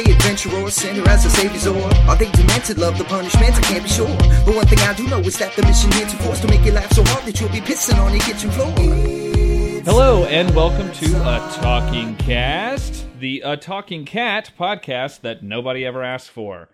They adventurers, sinner as a savior's or Are they demented, love the punishment? I can't be sure. But one thing I do know is that the mission here to force to make you laugh so hard that you'll be pissing on your kitchen floor. Hello and welcome to A Talking Cast, the A Talking Cat podcast that nobody ever asked for.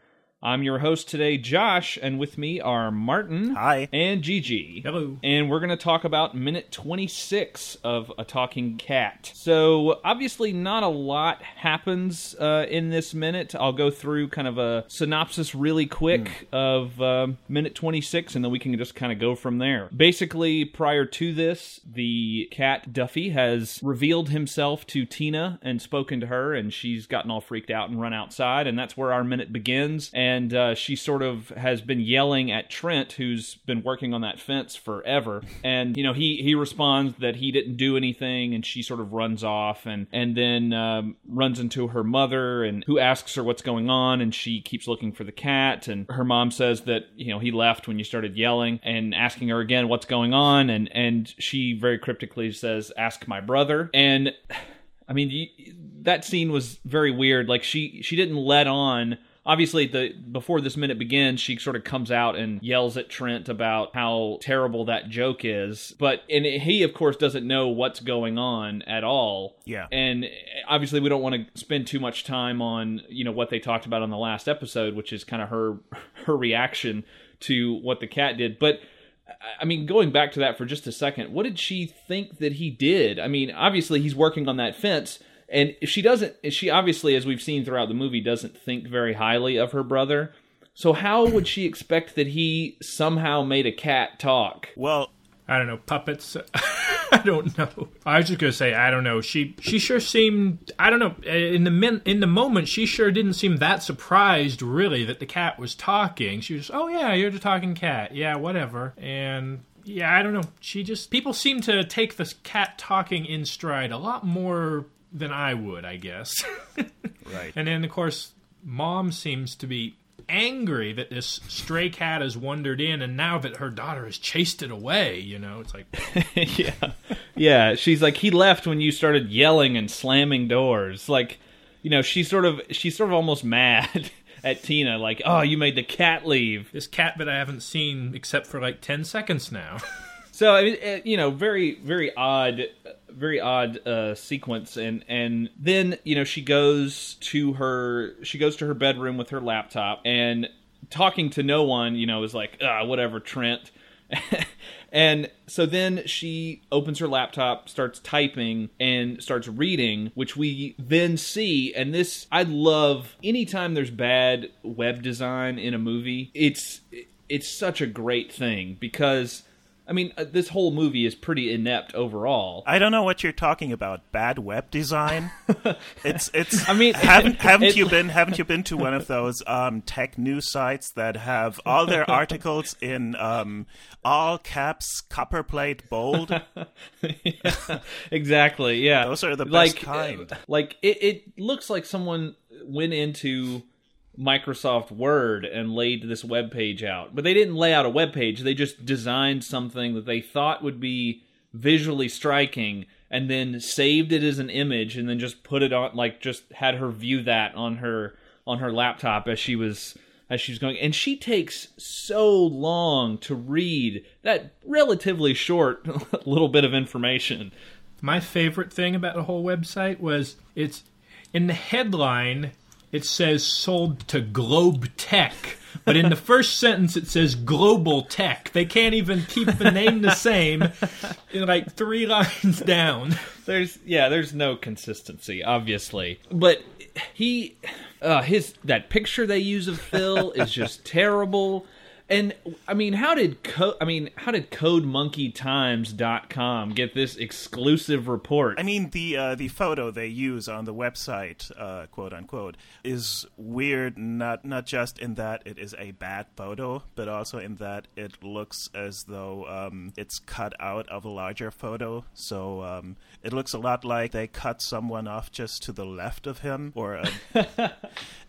I'm your host today, Josh, and with me are Martin. Hi. And Gigi. Hello. And we're going to talk about minute 26 of A Talking Cat. So, obviously, not a lot happens uh, in this minute. I'll go through kind of a synopsis really quick of um minute 26, and then we can just kind of go from there. Basically, prior to this, the cat Duffy has revealed himself to Tina and spoken to her, and she's gotten all freaked out and run outside, and that's where our minute begins. And uh, she sort of has been yelling at Trent, who's been working on that fence forever. And you know, he he responds that he didn't do anything, and she sort of runs off, and and then um, runs into her mother, and who asks her what's going on, and she keeps looking for the cat, and her mom says that you know he left when you started yelling, and asking her again what's going on, and and she very cryptically says, "Ask my brother," and. I mean, that scene was very weird. Like she she didn't let on. Obviously, the before this minute begins, she sort of comes out and yells at Trent about how terrible that joke is. But and he, of course, doesn't know what's going on at all. Yeah. And obviously, we don't want to spend too much time on you know what they talked about on the last episode, which is kind of her her reaction to what the cat did. But I mean, going back to that for just a second, what did she think that he did? I mean, obviously he's working on that fence, and she doesn't. She obviously, as we've seen throughout the movie, doesn't think very highly of her brother. So how would she expect that he somehow made a cat talk? Well, I don't know puppets. I don't know. I was just gonna say I don't know. She she sure seemed I don't know in the min, in the moment she sure didn't seem that surprised really that the cat was talking. She was oh yeah you're the talking cat yeah whatever and yeah I don't know. She just people seem to take this cat talking in stride a lot more than I would I guess. right. And then of course mom seems to be angry that this stray cat has wandered in and now that her daughter has chased it away you know it's like yeah, yeah. She's like he left when you started yelling and slamming doors. Like, you know, she's sort of she's sort of almost mad at Tina. Like, oh, you made the cat leave. this cat that I haven't seen except for like 10 seconds now. So I mean, eh, you know, very very odd, very odd uh, sequence, and and then you know she goes to her she goes to her bedroom with her laptop and talking to no one. You know, is like ah whatever Trent. and so then she opens her laptop, starts typing, and starts reading, which we then see. And this, I love anytime there's bad web design in a movie. It's it's such a great thing because I mean, uh, this whole movie is pretty inept overall. I don't know what you're talking about. Bad web design. it's it's. I mean, haven't haven't it- you been haven't you been to one of those um, tech news sites that have all their articles in um, all caps, copperplate, bold? exactly. Yeah, Those are the best like, kind. uh, Like it, it looks like someone went into Microsoft Word and laid this web page out, but they didn't lay out a web page. They just designed something that they thought would be visually striking, and then saved it as an image, and then just put it on, like just had her view that on her on her laptop as she was as she was going. And she takes so long to read that relatively short little bit of information. My favorite thing about the whole website was it's in the headline it says sold to Globe Tech. But in the first sentence, it says Global Tech. They can't even keep the name the same, like three lines down. There's yeah, there's no consistency, obviously. But he, uh, his that picture they use of Phil is just terrible. And I mean, how did Co- I mean, how did CodeMonkeyTimes.com get this exclusive report? I mean, the uh, the photo they use on the website, uh, quote unquote, is weird. Not not just in that it is a bad photo, but also in that it looks as though um, it's cut out of a larger photo. So um, it looks a lot like they cut someone off just to the left of him, or. Uh,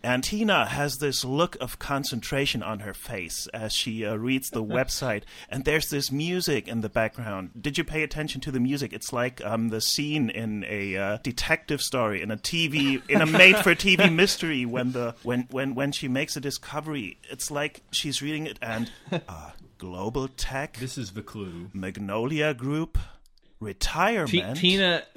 and Tina has this look of concentration on her face as she uh, reads the website, and there's this music in the background. Did you pay attention to the music? It's like um, the scene in a uh, detective story in a TV in a made-for-TV mystery when the when when when she makes a discovery. It's like she's reading it and uh, global tech. This is the clue. Magnolia Group retirement. T- Tina.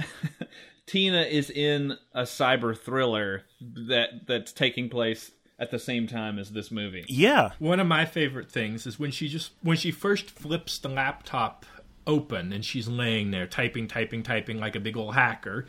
Tina is in a cyber thriller that that's taking place at the same time as this movie. Yeah. One of my favorite things is when she just when she first flips the laptop open and she's laying there typing typing typing like a big old hacker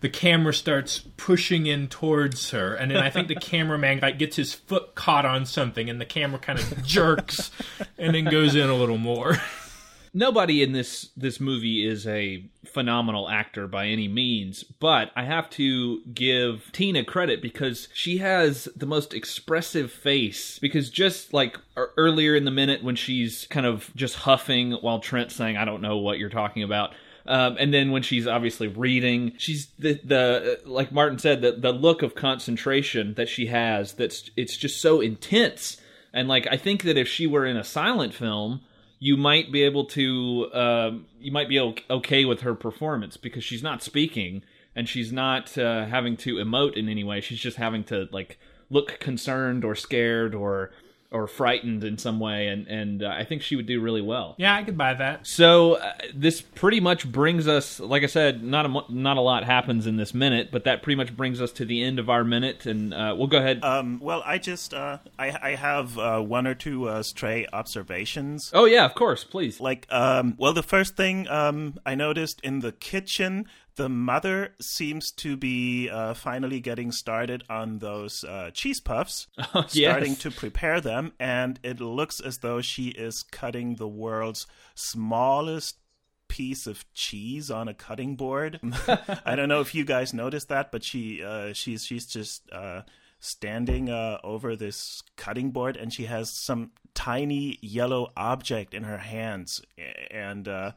the camera starts pushing in towards her and then i think the cameraman like gets his foot caught on something and the camera kind of jerks and then goes in a little more nobody in this this movie is a phenomenal actor by any means, but I have to give Tina credit because she has the most expressive face. Because just like earlier in the minute when she's kind of just huffing while Trent's saying, "I don't know what you're talking about." Um, and then when she's obviously reading, she's the the like Martin said, the the look of concentration that she has. That's it's just so intense. And like I think that if she were in a silent film, you might be able to um, you might be okay with her performance because she's not speaking and she's not uh, having to emote in any way. She's just having to like look concerned or scared or or frightened in some way, and and uh, I think she would do really well. Yeah, I could buy that. So uh, this pretty much brings us, like I said, not a not a lot happens in this minute, but that pretty much brings us to the end of our minute, and uh, we'll go ahead. Um, well, I just uh, I I have uh, one or two uh, stray observations. Oh yeah, of course, please. Like, um, well, the first thing um, I noticed in the kitchen the mother seems to be uh, finally getting started on those uh, cheese puffs, oh, starting to prepare them, and it looks as though she is cutting the world's smallest piece of cheese on a cutting board. I don't know if you guys noticed that, but she uh, she's she's just uh, standing uh, over this cutting board, and she has some tiny yellow object in her hands, and uh,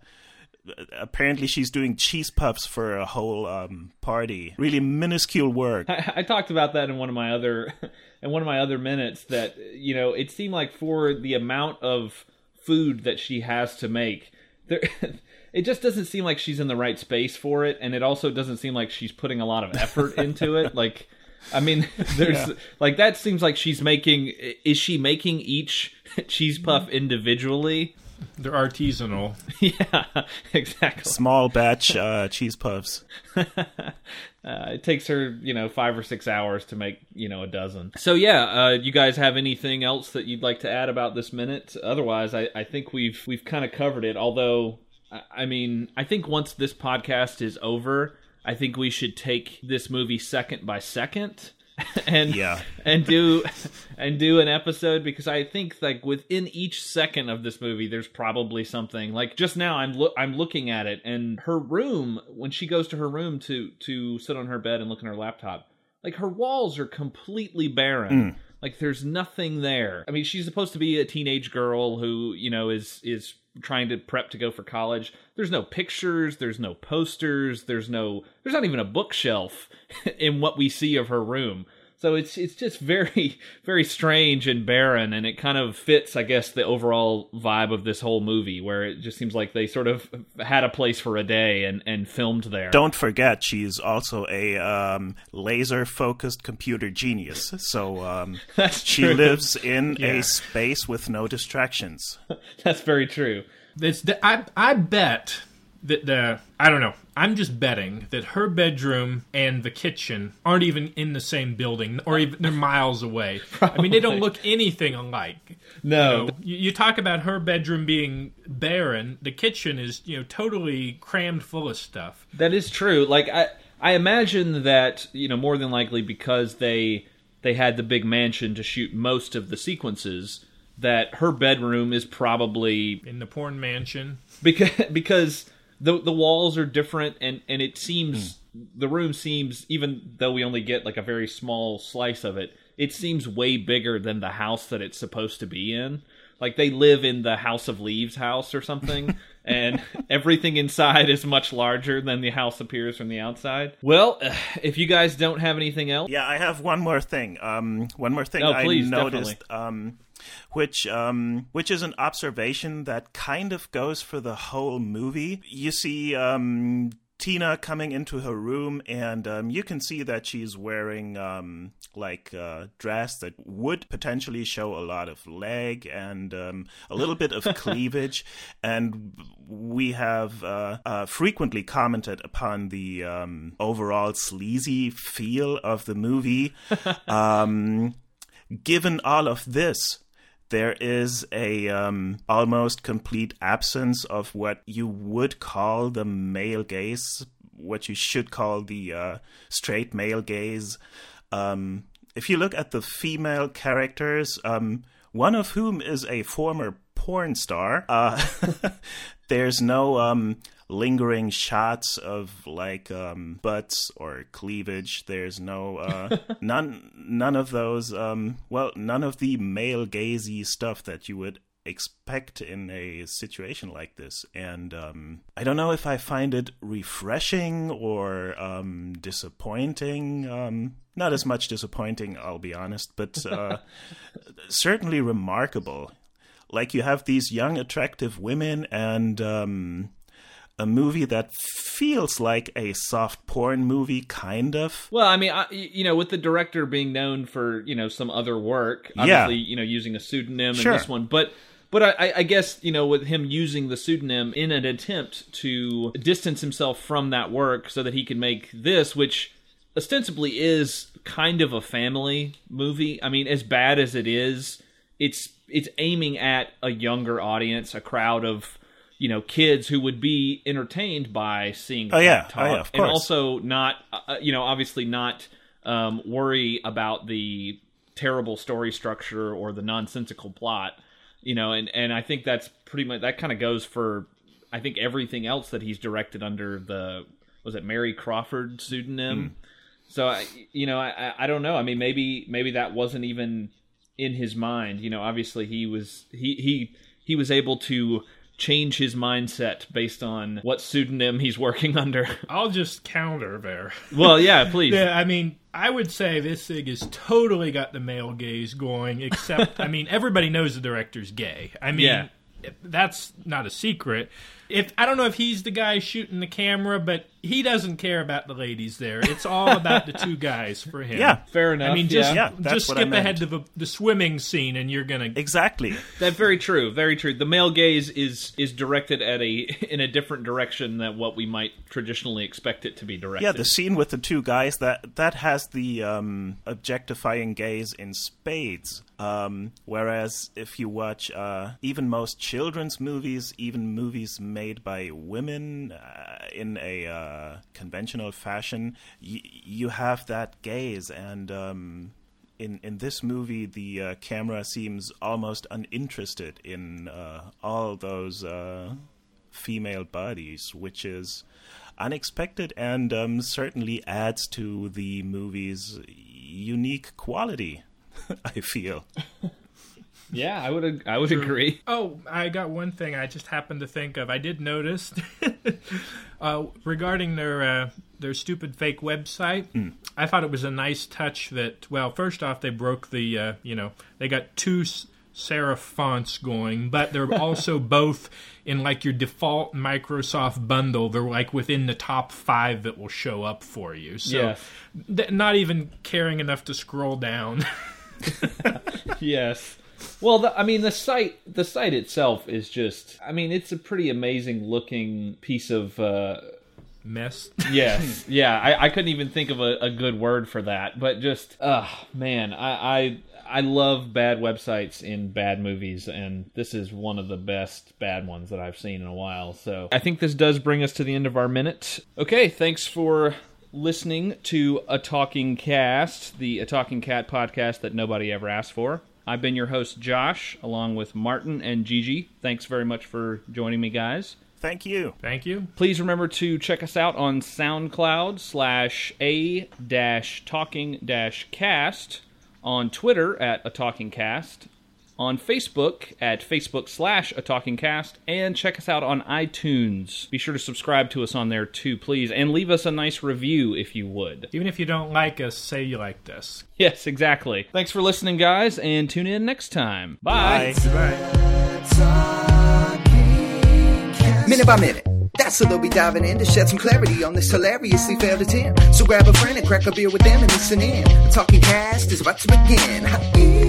apparently she's doing cheese puffs for a whole um, party. Really minuscule work. I, I, talked about that in one of my other in one of my other minutes. That you know, it seemed like for the amount of food that she has to make, there. it just doesn't seem like she's in the right space for it, and it also doesn't seem like she's putting a lot of effort into it. Like, I mean, there's yeah. like that seems like she's making. Is she making each cheese puff individually? They're artisanal. yeah, exactly. Small batch uh, cheese puffs. uh, it takes her, you know, five or six hours to make, you know, a dozen. So yeah, uh, you guys have anything else that you'd like to add about this minute? Otherwise, I, I think we've we've kind of covered it. Although, I, I mean, I think once this podcast is over, I think we should take this movie second by second and yeah. and do and do an episode because I think like within each second of this movie there's probably something like just now I'm lo- I'm looking at it and her room when she goes to her room to to sit on her bed and look at her laptop like her walls are completely barren. Mm. Like there's nothing there. I mean, she's supposed to be a teenage girl who, you know, is is trying to prep to go for college. There's no pictures, there's no posters, there's no there's not even a bookshelf in what we see of her room. So it's it's just very very strange and barren, and it kind of fits, I guess, the overall vibe of this whole movie, where it just seems like they sort of had a place for a day and and filmed there. Don't forget, she's also a um, laser focused computer genius. So um, That's she true. lives in Yeah. a space with no distractions. That's very true. It's I I bet that the I don't know. I'm just betting that her bedroom and the kitchen aren't even in the same building, or even they're miles away. I mean, they don't look anything alike. No. You, know, you, you talk about her bedroom being barren. The kitchen is you know totally crammed full of stuff. That is true. Like I, I imagine that you know more than likely because they they had the big mansion to shoot most of the sequences. That her bedroom is probably In the porn mansion, because because the the walls are different and and it seems the room seems even though we only get like a very small slice of it it seems way bigger than the house that it's supposed to be in. Like they live in the house of leaves house or something and everything inside is much larger than the house appears from the outside. Well if you guys don't have anything else Yeah, I have one more thing. Um, one more thing Oh, I please, noticed, um, which um, which is an observation that kind of goes for the whole movie. You see. Um, Tina coming into her room, and um, you can see that she's wearing um, like a dress that would potentially show a lot of leg and um, a little bit of cleavage. And we have uh, uh, frequently commented upon the um, overall sleazy feel of the movie. um, given all of this, there is a um, almost complete absence of what you would call the male gaze, what you should call the uh, straight male gaze. Um, if you look at the female characters, um, one of whom is a former porn star, uh, there's no um, lingering shots of like um, butts or cleavage. There's no uh, none none of those. Um, well, none of the male gazy stuff that you would expect in a situation like this. And um, I don't know if I find it refreshing or um, disappointing. Um, not as much disappointing, I'll be honest, but uh, certainly remarkable. Like you have these young, attractive women and um, a movie that feels like a soft porn movie, kind of. Well, I mean, I, you know, with the director being known for you know some other work, Yeah. obviously, you know, using a pseudonym Sure. in this one, but but I, I guess you know, with him using the pseudonym in an attempt to distance himself from that work, so that he can make this, which ostensibly is kind of a family movie. I mean, as bad as it is, it's it's aiming at a younger audience, a crowd of you know kids who would be entertained by seeing Oh, yeah. Cat Oh, yeah, talk, and also not uh, you know obviously not um, worry about the terrible story structure or the nonsensical plot you know and and i think that's pretty much that kind of goes for i think everything else that he's directed under the was it mary crawford pseudonym? So I, you know I, I- I don't know. I mean maybe maybe that wasn't even in his mind. You know obviously he was he he he was able to change his mindset based on what pseudonym he's working under I'll just counter there. well yeah please Yeah, I mean, I would say this thing has totally got the male gaze going. Except, I mean, everybody knows the director's gay. I mean, Yeah. that's not a secret. If I don't know if he's the guy shooting the camera, but he doesn't care about the ladies there. It's all about the two guys for him. Yeah. fair enough I mean, just yeah. Yeah, just skip ahead to the, the swimming scene, and you're gonna. Exactly. That's very true. Very true. The male gaze is is directed at a in a different direction than what we might traditionally expect it to be directed. Yeah, the scene with the two guys that that has the um, objectifying gaze in spades. Um, whereas if you watch uh, even most children's movies, even movies made by women uh, in a uh, conventional fashion, y- you have that gaze and. Um, in, in this movie, the uh, camera seems almost uninterested in uh, all those uh, female bodies, which is unexpected and um, certainly adds to the movie's unique quality. I feel. yeah, I would I would agree. Oh, I got one thing I just happened to think of. I did notice uh, regarding their uh, their stupid fake website. I thought it was a nice touch that. Well, first off, they broke the. Uh, you know, they got two serif fonts going, but they're also both in like your default Microsoft bundle. They're like within the top five that will show up for you. So, Yes. th- not even caring enough to scroll down. Yes. Well, the, I mean, the site the site itself is just. I mean, it's a pretty amazing looking piece of. Uh, Mess. yes, yeah. I, I couldn't even think of a, a good word for that, but just, uh man, I, I I love bad websites in bad movies, and this is one of the best bad ones that I've seen in a while. So I think this does bring us to the end of our minute. Okay, thanks for listening to A Talking Cast, the A Talking Cat podcast that nobody ever asked for. I've been your host, Josh, along with Martin and Gigi. Thanks very much for joining me, guys. Thank you. Thank you. Please remember to check us out on SoundCloud slash a dash talking dash cast, on Twitter at a talking cast, on Facebook at Facebook slash a talking cast, and check us out on iTunes. Be sure to subscribe to us on there too, please, and leave us a nice review if you would. Even if you don't like us, say you like this. Yes, exactly. Thanks for listening, guys, and tune in next time. Bye. Bye. Minute by minute. That's so they'll be diving in to shed some clarity on this hilariously failed attempt. So grab a friend and crack a beer with them and listen in. The talking cast is about to begin.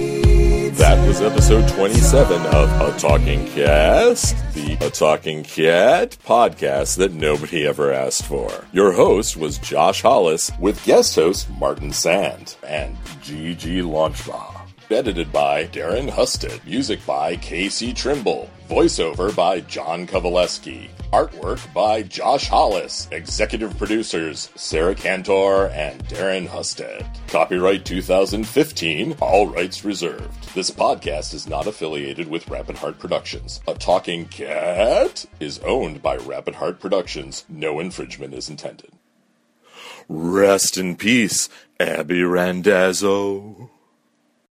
That was episode 27 of A Talking Cast, the A Talking Cat podcast that nobody ever asked for. Your host was Josh Hollis with guest host Martin Sand and Gigi Launchbaugh. Edited by Darren Husted. Music by Casey Trimble. Voiceover by John Kovaleski. Artwork by Josh Hollis. Executive producers Sarah Cantor and Darren Husted. Copyright 2015. All rights reserved. This podcast is not affiliated with Rapid Heart Productions. A Talking Cat is owned by Rapid Heart Productions. No infringement is intended. Rest in peace, Abby Randazzo.